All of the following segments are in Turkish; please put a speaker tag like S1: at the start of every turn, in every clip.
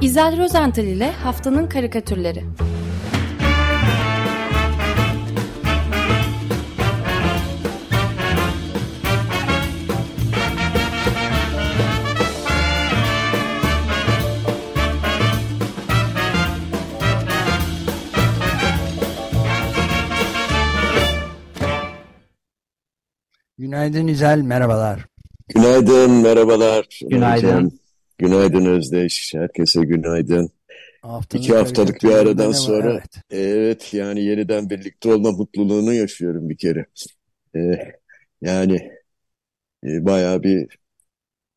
S1: İzel Rozental ile Haftanın Karikatürleri
S2: Günaydın İzel, merhabalar.
S3: Günaydın, merhabalar.
S4: Günaydın.
S3: Günaydın Özdeş. Herkese günaydın.
S2: Haftanın
S3: İki haftalık bir aradan
S2: var?
S3: sonra
S2: Evet.
S3: evet yani yeniden birlikte olma mutluluğunu yaşıyorum bir kere. Ee, yani e, bayağı bir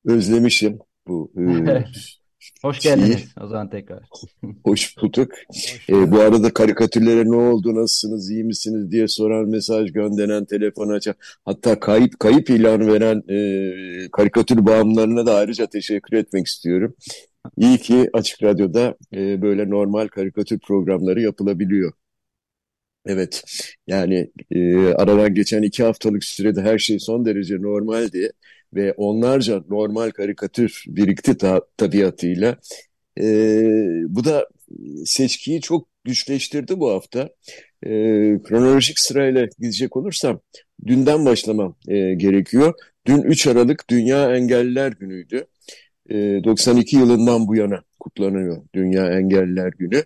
S3: özlemişim bu e,
S4: Hoş geldiniz o zaman tekrar.
S3: Hoş bulduk.
S2: Hoş
S3: Ee, bu arada karikatürlere ne oldu, nasılsınız, iyi misiniz diye soran mesaj gönderen, telefon açan, hatta kayıp kayıp ilanı veren e, karikatür bağımlılarına da ayrıca teşekkür etmek istiyorum. İyi ki Açık Radyo'da e, böyle normal karikatür programları yapılabiliyor. Evet, yani e, aradan geçen iki haftalık sürede her şey son derece normaldi ve onlarca normal karikatür birikti ta tabiatıyla. E, bu da seçkiyi çok güçleştirdi bu hafta. E, kronolojik sırayla gidecek olursam dünden başlamam e, gerekiyor. Dün 3 Aralık Dünya Engelliler Günü'ydü. E, 92 yılından bu yana kutlanıyor Dünya Engelliler Günü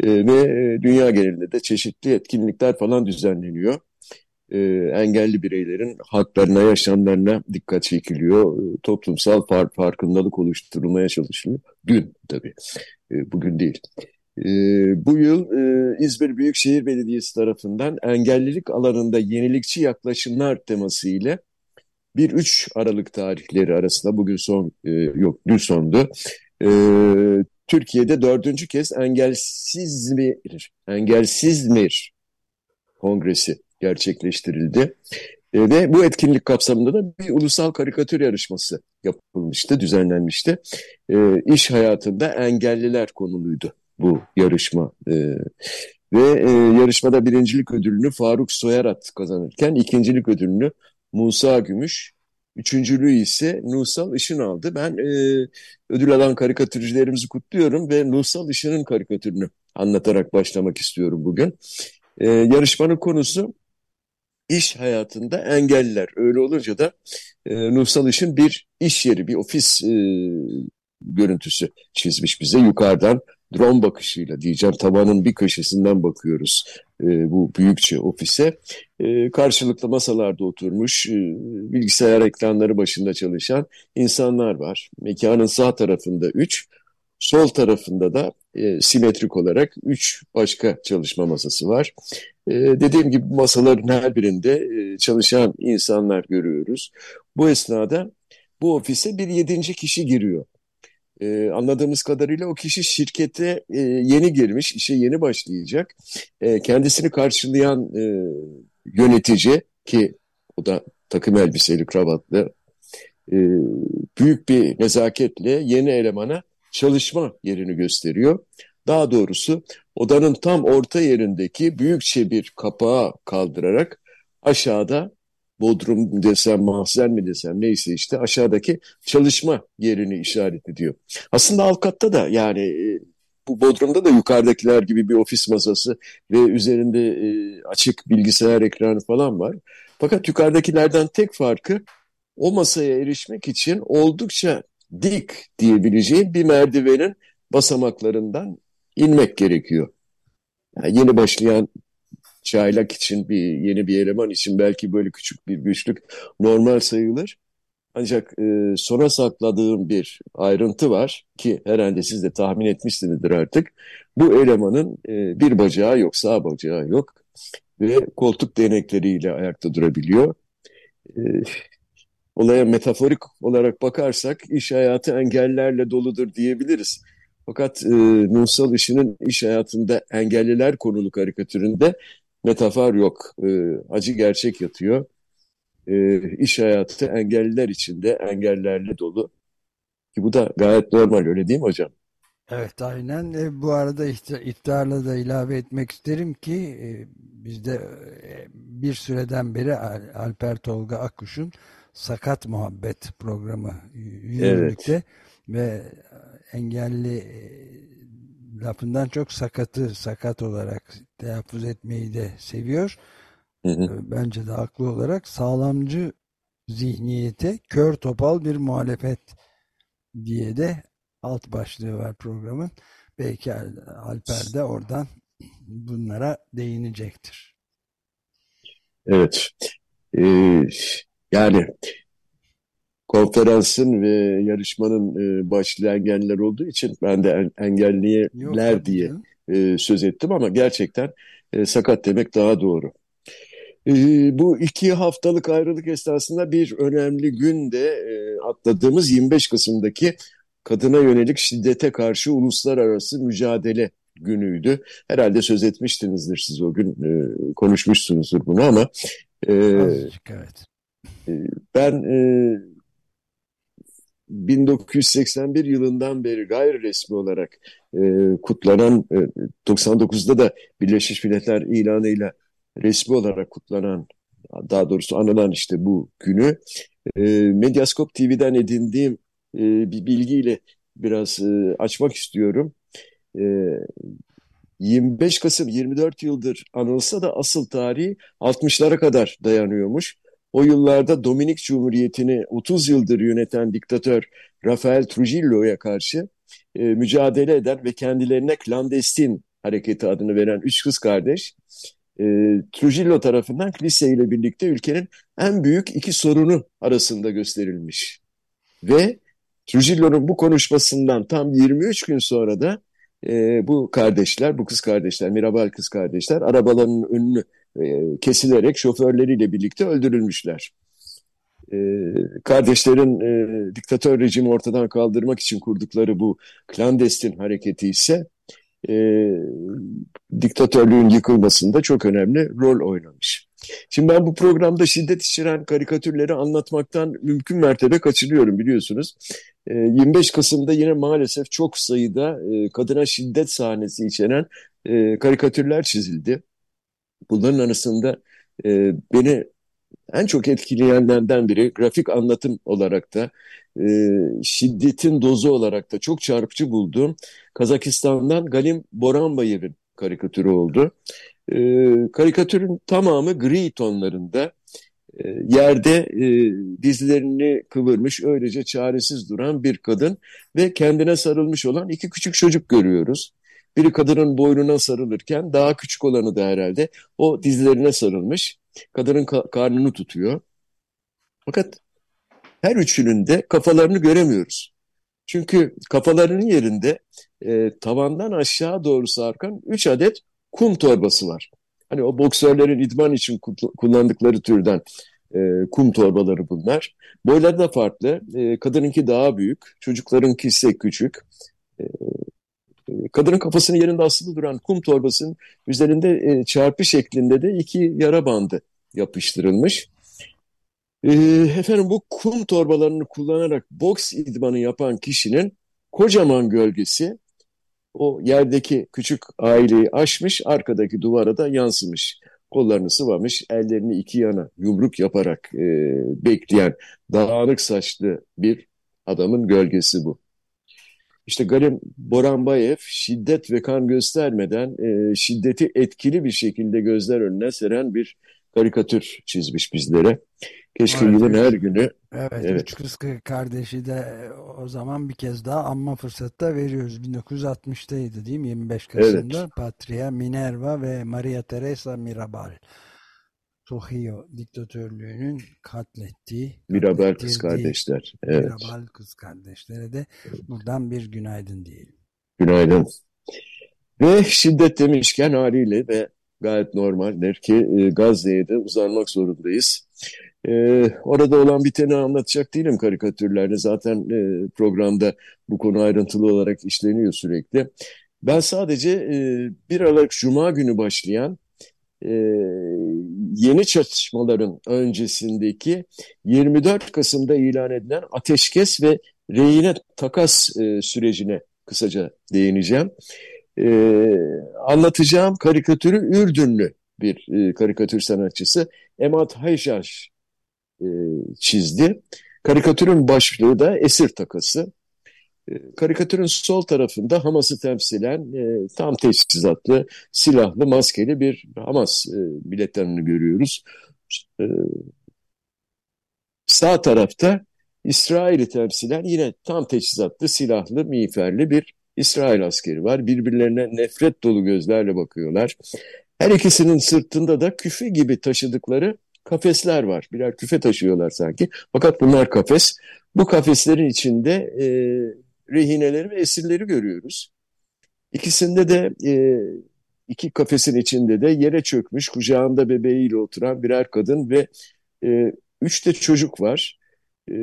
S3: E, ve e, dünya genelinde de çeşitli etkinlikler falan düzenleniyor. E, engelli bireylerin haklarına, yaşamlarına dikkat çekiliyor. E, toplumsal far- farkındalık oluşturulmaya çalışılıyor. Dün tabii, e, bugün değil. E, bu yıl e, İzmir Büyükşehir Belediyesi tarafından engellilik alanında yenilikçi yaklaşımlar teması ile 1-3 Aralık tarihleri arasında bugün son e, yok dün sondu. E, Türkiye'de dördüncü kez Engelsizmir, Engelsizmir Kongresi gerçekleştirildi. E, ve bu etkinlik kapsamında da bir ulusal karikatür yarışması yapılmıştı, düzenlenmişti. E, iş hayatında engelliler konuluydu bu yarışma. E, ve e, yarışmada birincilik ödülünü Faruk Soyarat kazanırken ikincilik ödülünü Musa Gümüş, üçüncülüğü ise Nusal Işın aldı. Ben e, ödül alan karikatürcülerimizi kutluyorum ve Nusal Işın'ın karikatürünü anlatarak başlamak istiyorum bugün. E, yarışmanın konusu iş hayatında engelliler. Öyle olunca da e, Nusal Işın bir iş yeri, bir ofis e, görüntüsü çizmiş bize yukarıdan drone bakışıyla diyeceğim tavanın bir köşesinden bakıyoruz e, bu büyükçe ofise. E, karşılıklı masalarda oturmuş e, bilgisayar ekranları başında çalışan insanlar var. Mekanın sağ tarafında üç, sol tarafında da e, simetrik olarak üç başka çalışma masası var. E, dediğim gibi masaların her birinde e, çalışan insanlar görüyoruz. Bu esnada bu ofise bir yedinci kişi giriyor. Ee, anladığımız kadarıyla o kişi şirkete e, yeni girmiş, işe yeni başlayacak. E, kendisini karşılayan e, yönetici ki o da takım elbiseli, kravatlı, e, büyük bir nezaketle yeni elemana çalışma yerini gösteriyor. Daha doğrusu odanın tam orta yerindeki büyükçe bir kapağı kaldırarak aşağıda Bodrum desem, mahzen mi desem neyse işte aşağıdaki çalışma yerini işaret ediyor. Aslında alt katta da yani e, bu Bodrum'da da yukarıdakiler gibi bir ofis masası ve üzerinde e, açık bilgisayar ekranı falan var. Fakat yukarıdakilerden tek farkı o masaya erişmek için oldukça dik diyebileceğim bir merdivenin basamaklarından inmek gerekiyor. Yani yeni başlayan çaylak için bir yeni bir eleman için belki böyle küçük bir güçlük normal sayılır. Ancak e, sona sakladığım bir ayrıntı var ki herhalde siz de tahmin etmişsinizdir artık. Bu elemanın e, bir bacağı yok, sağ bacağı yok ve koltuk değnekleriyle ayakta durabiliyor. E, olaya metaforik olarak bakarsak iş hayatı engellerle doludur diyebiliriz. Fakat e, Nursal Işık'ın iş hayatında engelliler konulu karikatüründe metafor yok. E, acı gerçek yatıyor. E, iş hayatı engelliler içinde engellerle dolu. Ki bu da gayet normal öyle değil mi hocam?
S2: Evet aynen. E, bu arada iftarla da ilave etmek isterim ki e, bizde e, bir süreden beri Al- Alper Tolga Akkuş'un Sakat Muhabbet programı yürürlükte ve engelli e, lafından çok sakatı sakat olarak telaffuz etmeyi de seviyor. Hı hı. E, bence de haklı olarak sağlamcı zihniyete kör topal bir muhalefet diye de alt başlığı var programın. Belki Alper de oradan bunlara değinecektir.
S3: Evet. Ee, yani konferansın ve yarışmanın e, başlı engeller olduğu için ben de engelliler Yok, diye e, söz ettim ama gerçekten e, sakat demek daha doğru. E, bu iki haftalık ayrılık esnasında bir önemli gün de e, atladığımız 25 Kasım'daki kadına yönelik şiddete karşı uluslararası mücadele günüydü. Herhalde söz etmiştinizdir siz o gün e, konuşmuşsunuzdur bunu ama e, Azıcık, evet. E, ben e, 1981 yılından beri gayri resmi olarak e, kutlanan e, 99'da da Birleşmiş Milletler ilanıyla resmi olarak kutlanan daha doğrusu anılan işte bu günü e, Medyaskop TV'den edindiğim e, bir bilgiyle biraz e, açmak istiyorum. E, 25 Kasım 24 yıldır anılsa da asıl tarihi 60'lara kadar dayanıyormuş. O yıllarda Dominik Cumhuriyeti'ni 30 yıldır yöneten diktatör Rafael Trujillo'ya karşı e, mücadele eden ve kendilerine klandestin hareketi adını veren üç kız kardeş e, Trujillo tarafından kilise ile birlikte ülkenin en büyük iki sorunu arasında gösterilmiş. Ve Trujillo'nun bu konuşmasından tam 23 gün sonra da e, bu kardeşler, bu kız kardeşler, Mirabal kız kardeşler arabalarının önünü kesilerek şoförleriyle birlikte öldürülmüşler. E, kardeşlerin e, diktatör rejimi ortadan kaldırmak için kurdukları bu klandestin hareketi ise e, diktatörlüğün yıkılmasında çok önemli rol oynamış. Şimdi ben bu programda şiddet içeren karikatürleri anlatmaktan mümkün mertebe kaçırıyorum biliyorsunuz. 25 Kasım'da yine maalesef çok sayıda kadına şiddet sahnesi içeren karikatürler çizildi. Bunların arasında e, beni en çok etkileyenlerden biri grafik anlatım olarak da e, şiddetin dozu olarak da çok çarpıcı bulduğum Kazakistan'dan Galim Boranbayev'in karikatürü oldu. E, karikatürün tamamı gri tonlarında e, yerde e, dizlerini kıvırmış öylece çaresiz duran bir kadın ve kendine sarılmış olan iki küçük çocuk görüyoruz. Biri kadının boynuna sarılırken daha küçük olanı da herhalde o dizlerine sarılmış. Kadının ka karnını tutuyor. Fakat her üçünün de kafalarını göremiyoruz. Çünkü kafalarının yerinde e, tavandan aşağı doğru sarkan üç adet kum torbası var. Hani o boksörlerin idman için kullandıkları türden e, kum torbaları bunlar. Boyları da farklı. E, kadınınki daha büyük, çocuklarınki ise küçük. E, kadının kafasının yerinde asılı duran kum torbasının üzerinde e, çarpı şeklinde de iki yara bandı yapıştırılmış. E, efendim bu kum torbalarını kullanarak boks idmanı yapan kişinin kocaman gölgesi o yerdeki küçük aileyi aşmış, arkadaki duvara da yansımış. Kollarını sıvamış, ellerini iki yana yumruk yaparak e, bekleyen dağınık saçlı bir adamın gölgesi bu. İşte Galim Boranbayev şiddet ve kan göstermeden e, şiddeti etkili bir şekilde gözler önüne seren bir karikatür çizmiş bizlere. Keşke evet, yılın her günü.
S2: Evet, evet. Üç kız kardeşi de o zaman bir kez daha anma fırsatı da veriyoruz. 1960'taydı değil mi? 25 Kasım'da evet. Patria, Minerva ve Maria Teresa Mirabal. Trujillo diktatörlüğünün katlettiği
S3: Mirabal kız kardeşler. Evet.
S2: Mirabal kız kardeşlere de buradan bir günaydın diyelim.
S3: Günaydın. Ve şiddet demişken haliyle ve gayet normaldir ki e, Gazze'ye de uzanmak zorundayız. E, orada olan biteni anlatacak değilim karikatürlerde. Zaten e, programda bu konu ayrıntılı olarak işleniyor sürekli. Ben sadece e, 1 Aralık Cuma günü başlayan e, yeni çatışmaların öncesindeki 24 Kasım'da ilan edilen ateşkes ve rehine takas e, sürecine kısaca değineceğim. E, anlatacağım karikatürü Ürdünlü bir e, karikatür sanatçısı Emat Hayşaş e, çizdi. Karikatürün başlığı da esir takası. E, karikatürün sol tarafında Hamas'ı temsilen e, tam teçhizatlı, silahlı, maskeli bir Hamas e, biletlerini görüyoruz. E, sağ tarafta İsrail'i temsilen yine tam teçhizatlı, silahlı, miğferli bir İsrail askeri var. Birbirlerine nefret dolu gözlerle bakıyorlar. Her ikisinin sırtında da küfe gibi taşıdıkları kafesler var. Birer küfe taşıyorlar sanki. Fakat bunlar kafes. Bu kafeslerin içinde e, rehineleri ve esirleri görüyoruz. İkisinde de e, iki kafesin içinde de yere çökmüş kucağında bebeğiyle oturan birer kadın ve e, üç de çocuk var. E,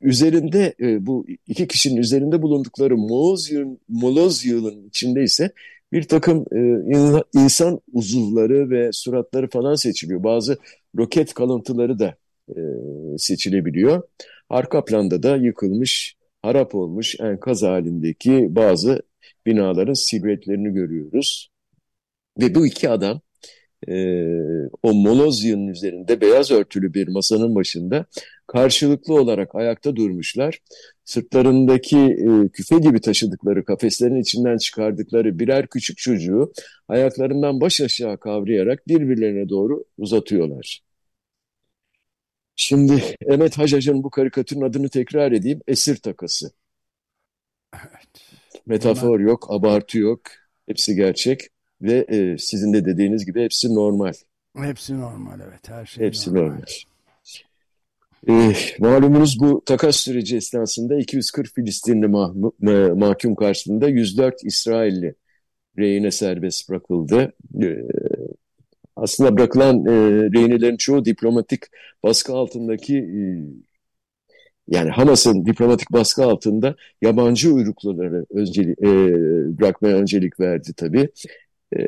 S3: üzerinde e, bu iki kişinin üzerinde bulundukları moloz, yığın, moloz yığının içinde ise bir takım e, insan uzuvları ve suratları falan seçiliyor. Bazı roket kalıntıları da e, seçilebiliyor. Arka planda da yıkılmış, harap olmuş enkaz halindeki bazı binaların silüetlerini görüyoruz. Ve bu iki adam e, o Molozyan'ın üzerinde beyaz örtülü bir masanın başında karşılıklı olarak ayakta durmuşlar. Sırtlarındaki e, küfe gibi taşıdıkları kafeslerin içinden çıkardıkları birer küçük çocuğu ayaklarından baş aşağı kavrayarak birbirlerine doğru uzatıyorlar. Şimdi Emet Hacac'ın bu karikatürün adını tekrar edeyim. Esir takası. Evet. Metafor Bunlar... yok, abartı yok. Hepsi gerçek ve e, sizin de dediğiniz gibi hepsi normal.
S2: Hepsi normal evet. Her şey
S3: hepsi normal. normal. E, malumunuz bu takas süreci esnasında 240 Filistinli mah mahkum karşısında 104 İsrailli rehine serbest bırakıldı. E, aslında bırakılan e, rehinelerin çoğu diplomatik baskı altındaki e, yani Hamas'ın diplomatik baskı altında yabancı uyrukluları önceli, e, bırakmaya öncelik verdi tabii. E,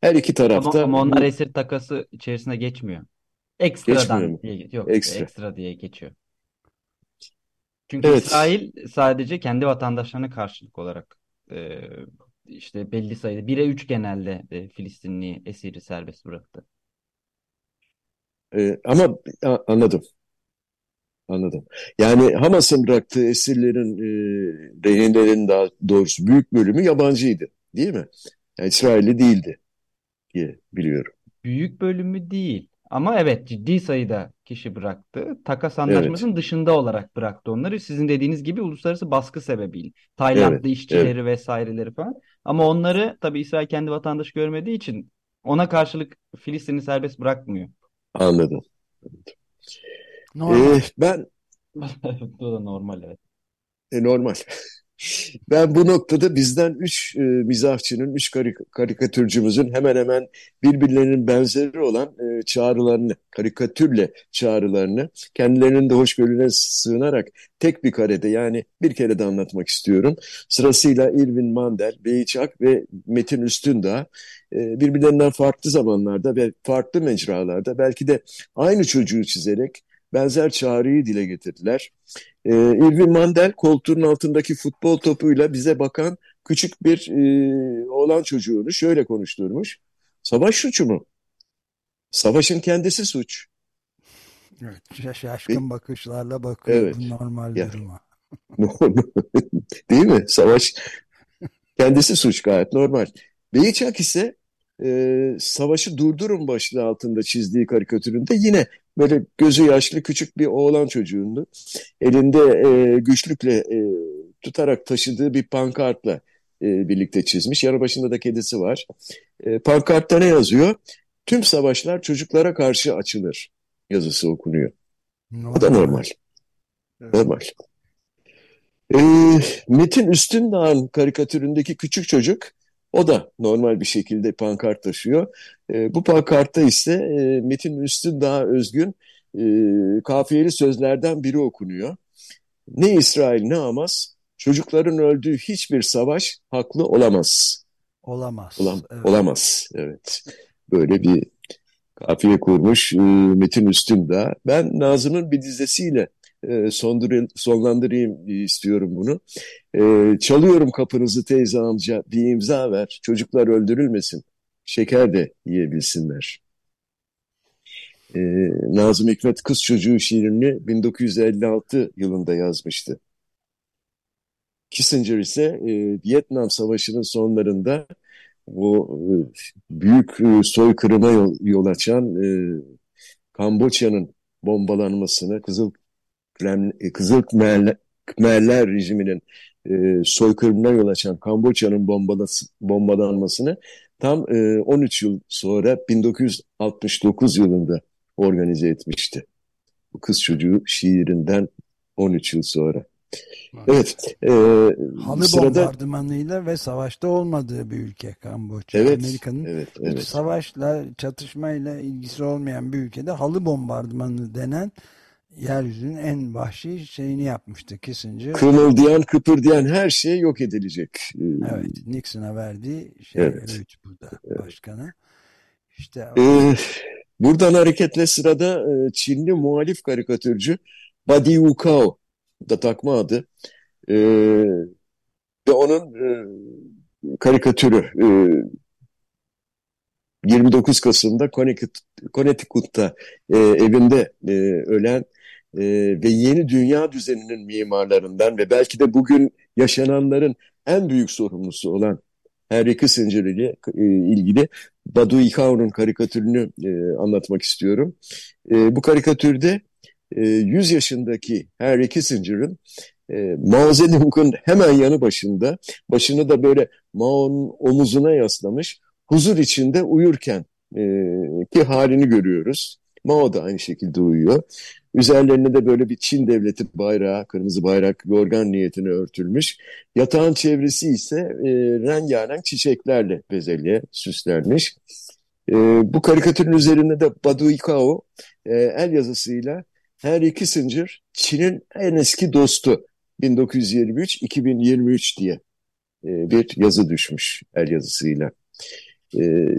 S3: her iki tarafta...
S4: Ama, ama onlar esir takası içerisine geçmiyor. Ekstradan diye, yok ekstra. ekstra diye geçiyor. Çünkü evet. İsrail sadece kendi vatandaşlarına karşılık olarak e, işte belli sayıda 1'e 3 genelde e, Filistinli esiri serbest bıraktı.
S3: E, ama anladım. Anladım. Yani Hamas'ın bıraktığı esirlerin, e, rehinelerin daha doğrusu büyük bölümü yabancıydı. Değil mi? Yani İsrailli değildi diye biliyorum.
S4: Büyük bölümü değil. Ama evet ciddi sayıda kişi bıraktı. Takas anlaşmasının evet. dışında olarak bıraktı onları. Sizin dediğiniz gibi uluslararası baskı sebebiyle. Taylandlı evet. işçileri evet. vesaireleri falan. Ama onları tabii İsrail kendi vatandaş görmediği için ona karşılık Filistin'i serbest bırakmıyor.
S3: Anladım. Normal. Ee, ben
S4: Bu da normal evet.
S3: E, normal. Ben bu noktada bizden üç e, mizahçının, üç karik karikatürcümüzün hemen hemen birbirlerinin benzeri olan e, çağrılarını, karikatürle çağrılarını kendilerinin de hoşgörüne sığınarak tek bir karede yani bir kere de anlatmak istiyorum. Sırasıyla Irvin Mandel, Beyçak ve Metin Üstündağ e, birbirlerinden farklı zamanlarda ve farklı mecralarda belki de aynı çocuğu çizerek benzer çağrıyı dile getirdiler. E, Irvin Mandel koltuğun altındaki futbol topuyla bize bakan küçük bir e, oğlan çocuğunu şöyle konuşturmuş. Savaş suçu mu? Savaşın kendisi suç.
S2: Evet, şaşkın bakışlarla bakıyor evet. normal yani. duruma.
S3: Değil mi? Savaş kendisi suç gayet normal. Beyçak ise e, savaşı durdurun başlığı altında çizdiği karikatüründe yine böyle gözü yaşlı küçük bir oğlan çocuğundu. Elinde e, güçlükle e, tutarak taşıdığı bir pankartla e, birlikte çizmiş. Yanı başında da kedisi var. E, pankartta ne yazıyor? Tüm savaşlar çocuklara karşı açılır yazısı okunuyor. Normal. Bu da normal. Evet. Normal. E, Metin Üstündağ'ın karikatüründeki küçük çocuk o da normal bir şekilde pankart taşıyor. E, bu pankartta ise e, Metin Üstün daha özgün e, kafiyeli sözlerden biri okunuyor. Ne İsrail ne Hamas çocukların öldüğü hiçbir savaş haklı olamaz.
S2: Olamaz.
S3: Olam, evet. Olamaz. Evet. Böyle bir kafiye kurmuş e, Metin Üstündağ. Ben Nazım'ın bir dizesiyle e, sonlandırayım istiyorum bunu. E, çalıyorum kapınızı teyze amca bir imza ver. Çocuklar öldürülmesin. Şeker de yiyebilsinler. E, Nazım Hikmet Kız Çocuğu şiirini 1956 yılında yazmıştı. Kissinger ise e, Vietnam Savaşı'nın sonlarında bu e, büyük e, soykırıma yol, yol açan e, Kamboçya'nın bombalanmasını, Kızıl Kızıl Khmerler, Khmerler rejiminin e, soykırımına yol açan Kamboçya'nın bombalanmasını tam e, 13 yıl sonra 1969 yılında organize etmişti. Bu kız çocuğu şiirinden 13 yıl sonra. Evet.
S2: E, Halı sırada... bombardımanıyla ve savaşta olmadığı bir ülke Kamboçya.
S3: Evet,
S2: Amerika'nın
S3: evet, evet.
S2: savaşla, çatışmayla ilgisi olmayan bir ülkede halı bombardımanı denen yeryüzünün en vahşi şeyini yapmıştı Kissinger.
S3: Kımıldayan, kıpırdayan her şey yok edilecek.
S2: Evet, Nixon'a verdiği şey evet. öğüt burada evet. başkana. İşte
S3: ee, buradan hareketle sırada e, Çinli muhalif karikatürcü Badi Ukao da takma adı e, ve onun e, karikatürü e, 29 Kasım'da Connecticut'ta e, evinde e, ölen e, ve yeni dünya düzeninin mimarlarından ve belki de bugün yaşananların en büyük sorumlusu olan Henry Kissinger ile e, ilgili Badu Ikao'nun karikatürünü e, anlatmak istiyorum. E, bu karikatürde e, 100 yaşındaki Henry Kissinger'ın e, Mao Zedong'un hemen yanı başında, başını da böyle Mao'nun omuzuna yaslamış, huzur içinde uyurken e, ki halini görüyoruz. Mao da aynı şekilde uyuyor. Üzerlerine de böyle bir Çin devleti bayrağı, kırmızı bayrak, yorgan niyetine örtülmüş. Yatağın çevresi ise e, rengarenk çiçeklerle bezelye süslenmiş. E, bu karikatürün üzerinde de Badu Ikao e, el yazısıyla Henry Kissinger Çin'in en eski dostu 1923-2023 diye e, bir yazı düşmüş el yazısıyla. E,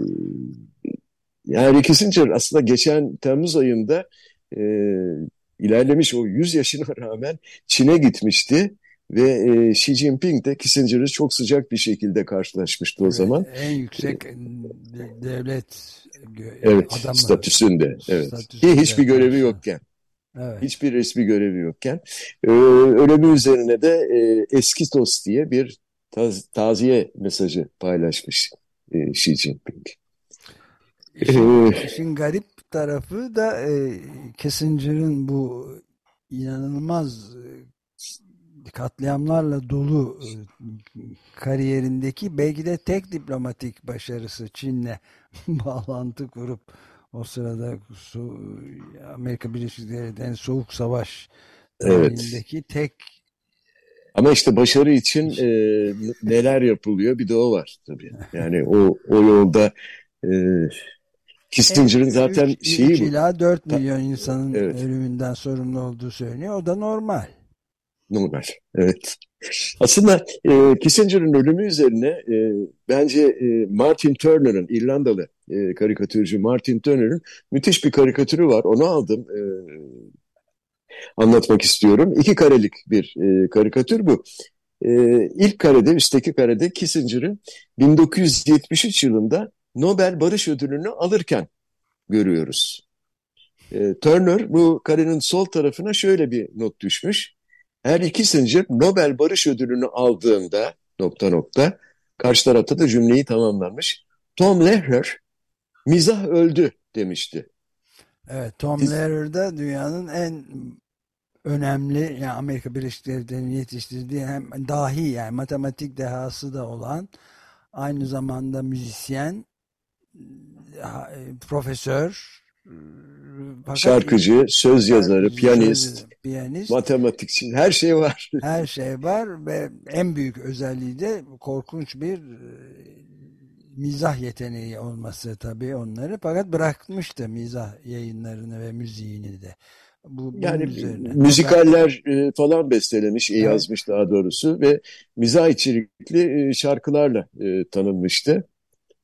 S3: Henry Kissinger aslında geçen Temmuz ayında e, ilerlemiş o 100 yaşına rağmen Çin'e gitmişti. Ve e, Xi Jinping de Kissinger'ı çok sıcak bir şekilde karşılaşmıştı o zaman.
S2: En yüksek devlet
S3: evet, adamı, statüsünde. Evet. Statüsünde hiçbir görevi yokken. Evet. Hiçbir resmi görevi yokken. Ee, ölümü üzerine de e, eski dost diye bir taz taziye mesajı paylaşmış e, Xi Jinping.
S2: İşin, işin garip tarafı da e, Kissinger'ın bu inanılmaz e, katliamlarla dolu e, kariyerindeki belki de tek diplomatik başarısı Çin'le bağlantı kurup o sırada Amerika Birleşik Devletleri'nin soğuk savaş evet. tek
S3: ama işte başarı için e, neler yapılıyor bir de o var tabii. Yani o o yolda e, Kissinger'ın zaten 3, şeyi 3
S2: ila 4 milyon insanın evet. ölümünden sorumlu olduğu söyleniyor. O da normal.
S3: Normal, evet. Aslında e, Kissinger'ın ölümü üzerine e, bence e, Martin Turner'ın, İrlandalı e, karikatürcü Martin Turner'ın müthiş bir karikatürü var. Onu aldım. E, anlatmak istiyorum. İki karelik bir e, karikatür bu. E, ilk karede, üstteki karede Kissinger'ın 1973 yılında Nobel Barış Ödülünü alırken görüyoruz. E, Turner bu karenin sol tarafına şöyle bir not düşmüş. Her iki Kissinger Nobel Barış Ödülünü aldığında nokta nokta karşı tarafta da cümleyi tamamlanmış. Tom Lehrer mizah öldü demişti.
S2: Evet Tom Biz... Lehrer da dünyanın en önemli yani Amerika Birleşik Devletleri'nin yetiştirdiği hem dahi yani matematik dehası da olan aynı zamanda müzisyen e, profesör
S3: fakat şarkıcı, söz yazarı, piyanist, piyanist, matematikçi her şey var.
S2: Her şey var ve en büyük özelliği de korkunç bir e, mizah yeteneği olması tabii onları. Fakat bırakmıştı mizah yayınlarını ve müziğini de.
S3: Bu, yani üzerine. müzikaller ben... falan bestelemiş, evet. yazmış daha doğrusu ve mizah içerikli şarkılarla tanınmıştı.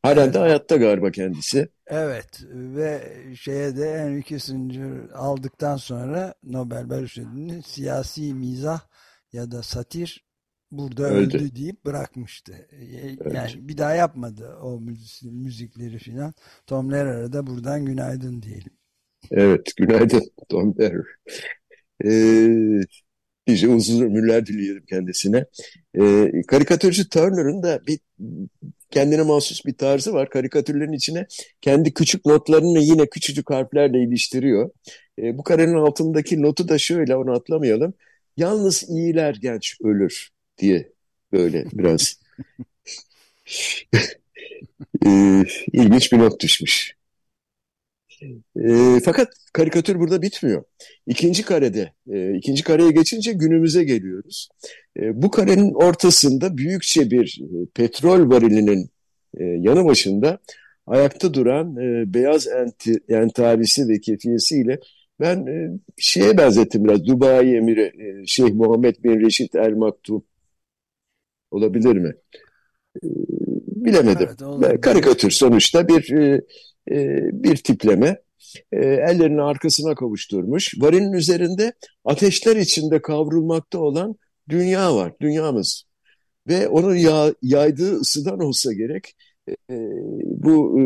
S3: Halen evet. de hayatta galiba kendisi.
S2: Evet ve şeye de Henry Kissinger aldıktan sonra Nobel Barış Ödülünü siyasi mizah ya da satir burada öldü, öldü deyip bırakmıştı. Evet. Yani bir daha yapmadı o müzikleri filan. Tom Lehrer'a da buradan günaydın diyelim.
S3: Evet günaydın Tom Lehrer. Ee, nice uzun ömürler diliyorum kendisine. E, karikatürcü Turner'ın da bir kendine mahsus bir tarzı var. Karikatürlerin içine kendi küçük notlarını yine küçücük harflerle iliştiriyor. E, bu karenin altındaki notu da şöyle onu atlamayalım. Yalnız iyiler genç ölür diye böyle biraz e, ilginç bir not düşmüş. E, fakat karikatür burada bitmiyor. İkinci karede, e, ikinci kareye geçince günümüze geliyoruz. E, bu karenin ortasında büyükçe bir e, petrol varilinin e, yanı başında ayakta duran e, beyaz enti, entarisi ve kefiyesiyle ben e, şeye benzettim biraz. Dubai Emiri e, Şeyh Muhammed bin Reşit El Maktum olabilir mi? E, bilemedim. Evet, Karikatür sonuçta bir e, e, bir tipleme. E, ellerini arkasına kavuşturmuş. Varilin üzerinde ateşler içinde kavrulmakta olan dünya var. Dünyamız. Ve onun ya, yaydığı ısıdan olsa gerek e, bu e,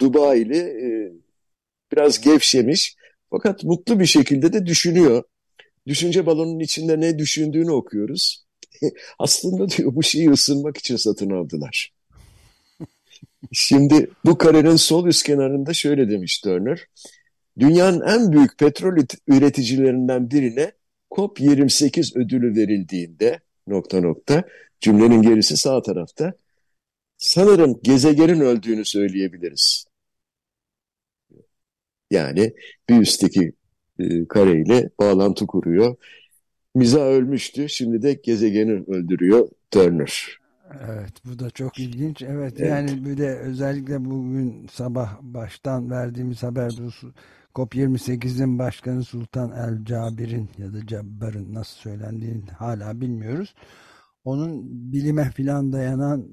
S3: Dubai'li e, biraz gevşemiş fakat mutlu bir şekilde de düşünüyor. Düşünce balonunun içinde ne düşündüğünü okuyoruz. Aslında diyor bu şeyi ısınmak için satın aldılar. Şimdi bu karenin sol üst kenarında şöyle demiş Turner. Dünyanın en büyük petrol üreticilerinden birine COP28 ödülü verildiğinde nokta nokta cümlenin gerisi sağ tarafta sanırım gezegenin öldüğünü söyleyebiliriz. Yani bir üstteki e, kareyle bağlantı kuruyor. Miza ölmüştü, şimdi de gezegeni öldürüyor Turner.
S2: Evet, bu da çok ilginç. Evet, evet. yani bir de özellikle bugün sabah baştan verdiğimiz haber bu COP28'in başkanı Sultan El Cabir'in ya da Cabbar'ın nasıl söylendiğini hala bilmiyoruz. Onun bilime filan dayanan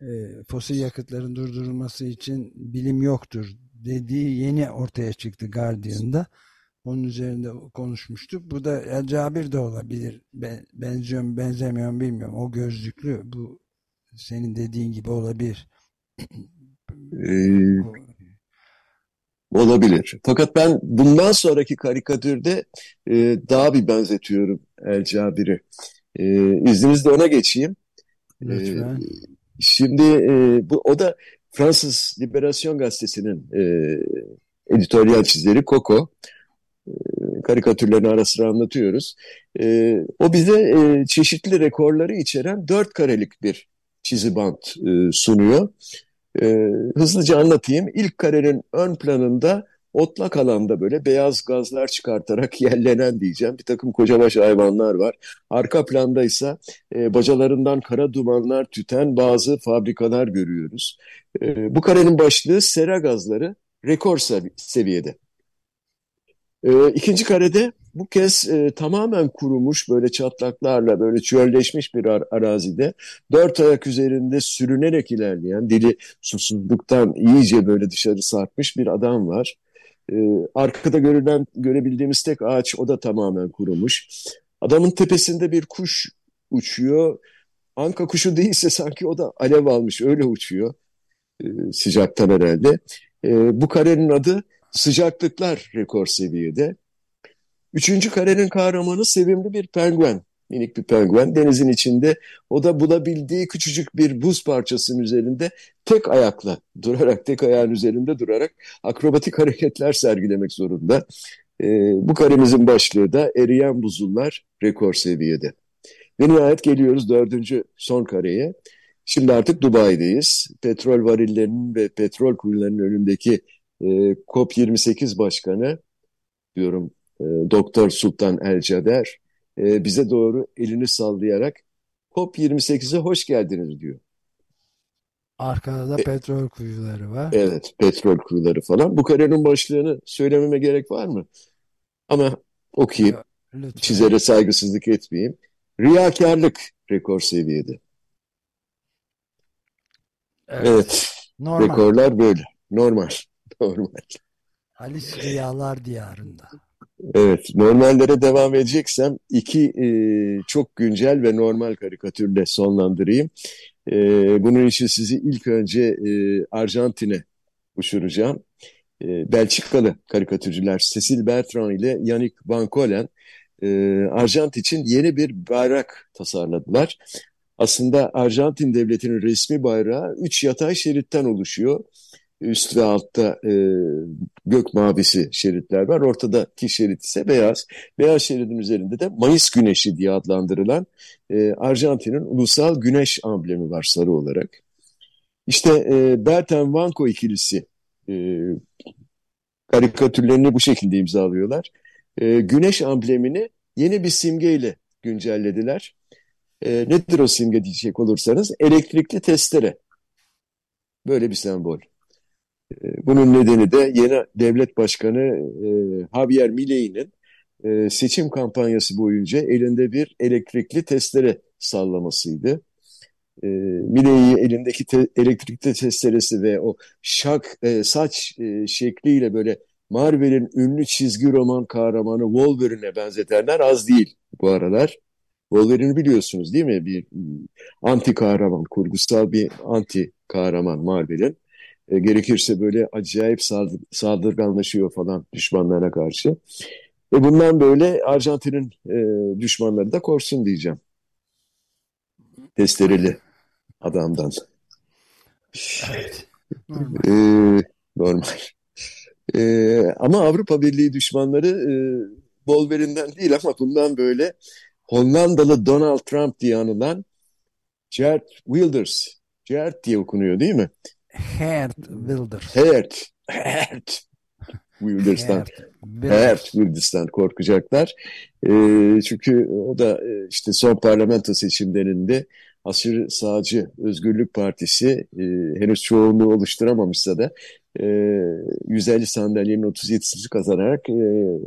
S2: e, fosil yakıtların durdurulması için bilim yoktur dediği yeni ortaya çıktı Guardian'da. Onun üzerinde konuşmuştuk. Bu da El Cabir de olabilir. Ben, benziyor mu benzemiyor mu bilmiyorum. O gözlüklü bu senin dediğin gibi olabilir.
S3: Ee, olabilir. Fakat ben bundan sonraki karikatürde e, daha bir benzetiyorum El Cabir'i. E, izninizle ona geçeyim.
S2: Lütfen. E,
S3: şimdi e, bu, o da Fransız Liberasyon Gazetesi'nin e, editoryal çizeri Coco. E, karikatürlerini ara sıra anlatıyoruz. E, o bize e, çeşitli rekorları içeren dört karelik bir çizi bant e, sunuyor. E, hızlıca anlatayım. İlk karenin ön planında otlak alanda böyle beyaz gazlar çıkartarak yellenen diyeceğim bir takım kocabaş hayvanlar var. Arka planda ise e, bacalarından kara dumanlar tüten bazı fabrikalar görüyoruz. E, bu karenin başlığı sera gazları rekor sevi seviyede. E, ikinci karede bu kez e, tamamen kurumuş böyle çatlaklarla böyle çölleşmiş bir ar arazide dört ayak üzerinde sürünerek ilerleyen dili susuzluktan iyice böyle dışarı sarkmış bir adam var. E, arkada görülen görebildiğimiz tek ağaç o da tamamen kurumuş. Adamın tepesinde bir kuş uçuyor. Anka kuşu değilse sanki o da alev almış öyle uçuyor. E, sıcaktan herhalde. E, bu karenin adı sıcaklıklar rekor seviyede. Üçüncü karenin kahramanı sevimli bir penguen. Minik bir penguen denizin içinde. O da bulabildiği küçücük bir buz parçasının üzerinde tek ayakla durarak, tek ayağın üzerinde durarak akrobatik hareketler sergilemek zorunda. E, bu karemizin başlığı da eriyen buzullar rekor seviyede. Ve nihayet geliyoruz dördüncü son kareye. Şimdi artık Dubai'deyiz. Petrol varillerinin ve petrol kuyularının önündeki e, COP28 başkanı diyorum e, Doktor Sultan El Cader e, bize doğru elini sallayarak COP28'e hoş geldiniz diyor.
S2: Arkada da e, petrol kuyuları var.
S3: Evet, petrol kuyuları falan. Bu karenin başlığını söylememe gerek var mı? Ama okuyayım. Lütfen. Çizere saygısızlık etmeyeyim. Riyakarlık rekor seviyede. Evet. evet. Normal. Rekorlar böyle. Normal. Normal.
S2: Alice Rüyalar Diyarında.
S3: Evet, normallere devam edeceksem iki e, çok güncel ve normal karikatürle sonlandırayım. E, bunun için sizi ilk önce e, Arjantin'e uçuracağım. E, Belçikalı karikatürcüler Cecil Bertrand ile Yannick Van Kolen e, Arjantin için yeni bir bayrak tasarladılar. Aslında Arjantin devletinin resmi bayrağı üç yatay şeritten oluşuyor. Üst ve altta e, gök mavisi şeritler var. Ortadaki şerit ise beyaz. Beyaz şeridin üzerinde de Mayıs güneşi diye adlandırılan e, Arjantin'in ulusal güneş amblemi var sarı olarak. İşte e, Berten Vanko ikilisi e, karikatürlerini bu şekilde imzalıyorlar. E, güneş amblemini yeni bir simgeyle güncellediler. E, nedir o simge diyecek olursanız? Elektrikli testere. Böyle bir sembol. E, bunun nedeni de yeni devlet başkanı e, Javier Milei'nin e, seçim kampanyası boyunca elinde bir elektrikli testere sallamasıydı. E, Milei elindeki te, elektrikli testeresi ve o şak e, saç e, şekliyle böyle Marvel'in ünlü çizgi roman kahramanı Wolverine'e benzetenler az değil bu aralar. Wolverine'i biliyorsunuz değil mi? Bir anti kahraman, kurgusal bir anti kahraman Marvel'in. E, gerekirse böyle acayip saldır, saldırganlaşıyor falan düşmanlarına karşı. Ve bundan böyle Arjantin'in e, düşmanları da korksun diyeceğim. Testereli adamdan. Evet. Normal. Ee, normal. Ee, ama Avrupa Birliği düşmanları e, Wolverine'den değil ama bundan böyle Hollandalı Donald Trump diye anılan Geert Wilders. Geert diye okunuyor değil mi?
S2: Geert Wilders.
S3: Geert. Geert. Wilders'tan. Geert Wilders'tan korkacaklar. E, çünkü o da e, işte son parlamento seçimlerinde aşırı sağcı Özgürlük Partisi e, henüz çoğunluğu oluşturamamışsa da e, 150 sandalyenin 37'sini kazanarak e,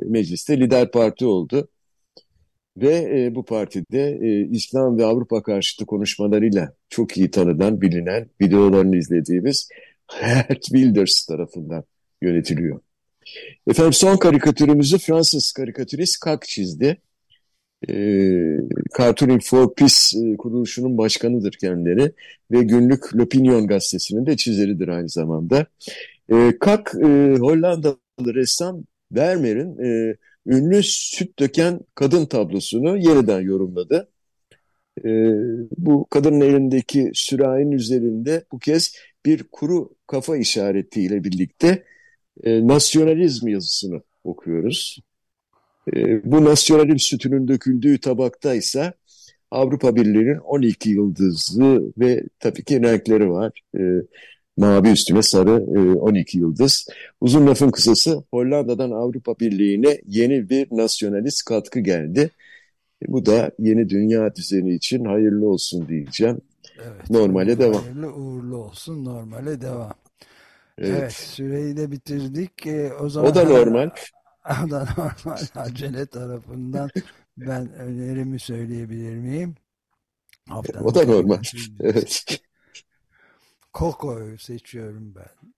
S3: mecliste lider parti oldu. Ve e, bu partide e, İslam ve Avrupa karşıtı konuşmalarıyla çok iyi tanınan, bilinen, videolarını izlediğimiz Geert Wilders tarafından yönetiliyor. Efendim son karikatürümüzü Fransız karikatürist Kak çizdi. E, Cartooning for Peace e, kuruluşunun başkanıdır kendileri ve günlük L'Opinion gazetesinin de çizeridir aynı zamanda. E, Kak e, Hollandalı ressam Vermeer'in e, ünlü süt döken kadın tablosunu yeniden yorumladı. E, bu kadının elindeki sürahinin üzerinde bu kez bir kuru kafa işaretiyle birlikte e, nasyonalizm yazısını okuyoruz. E, bu nasyonalizm sütünün döküldüğü tabakta ise Avrupa Birliği'nin 12 yıldızı ve tabii ki renkleri var. E, mavi üstüne sarı e, 12 yıldız. Uzun lafın kısası Hollanda'dan Avrupa Birliği'ne yeni bir nasyonalist katkı geldi. E, bu da yeni dünya düzeni için hayırlı olsun diyeceğim. Evet, normale devam.
S2: Hayırlı uğurlu olsun normale devam. Evet, evet süreyi de bitirdik. E, o zaman
S3: o da normal.
S2: O da normal. Acele tarafından ben önerimi söyleyebilir miyim?
S3: Haftanın o da normal. Evet.
S2: Koko'yu seçiyorum ben.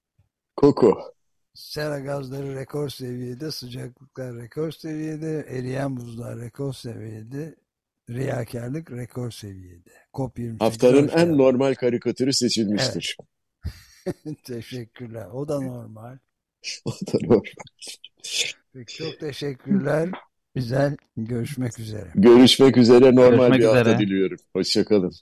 S3: Koko.
S2: Sera gazları rekor seviyede, sıcaklıklar rekor seviyede, eriyen buzlar rekor seviyede, riyakarlık rekor seviyede. COP28
S3: Haftanın en normal karikatürü seçilmiştir.
S2: Evet. Teşekkürler. O da normal.
S3: o da normal.
S2: Peki, çok teşekkürler. Güzel. Görüşmek üzere.
S3: Görüşmek üzere. Normal Görüşmek bir hafta üzere. diliyorum. Hoşçakalın.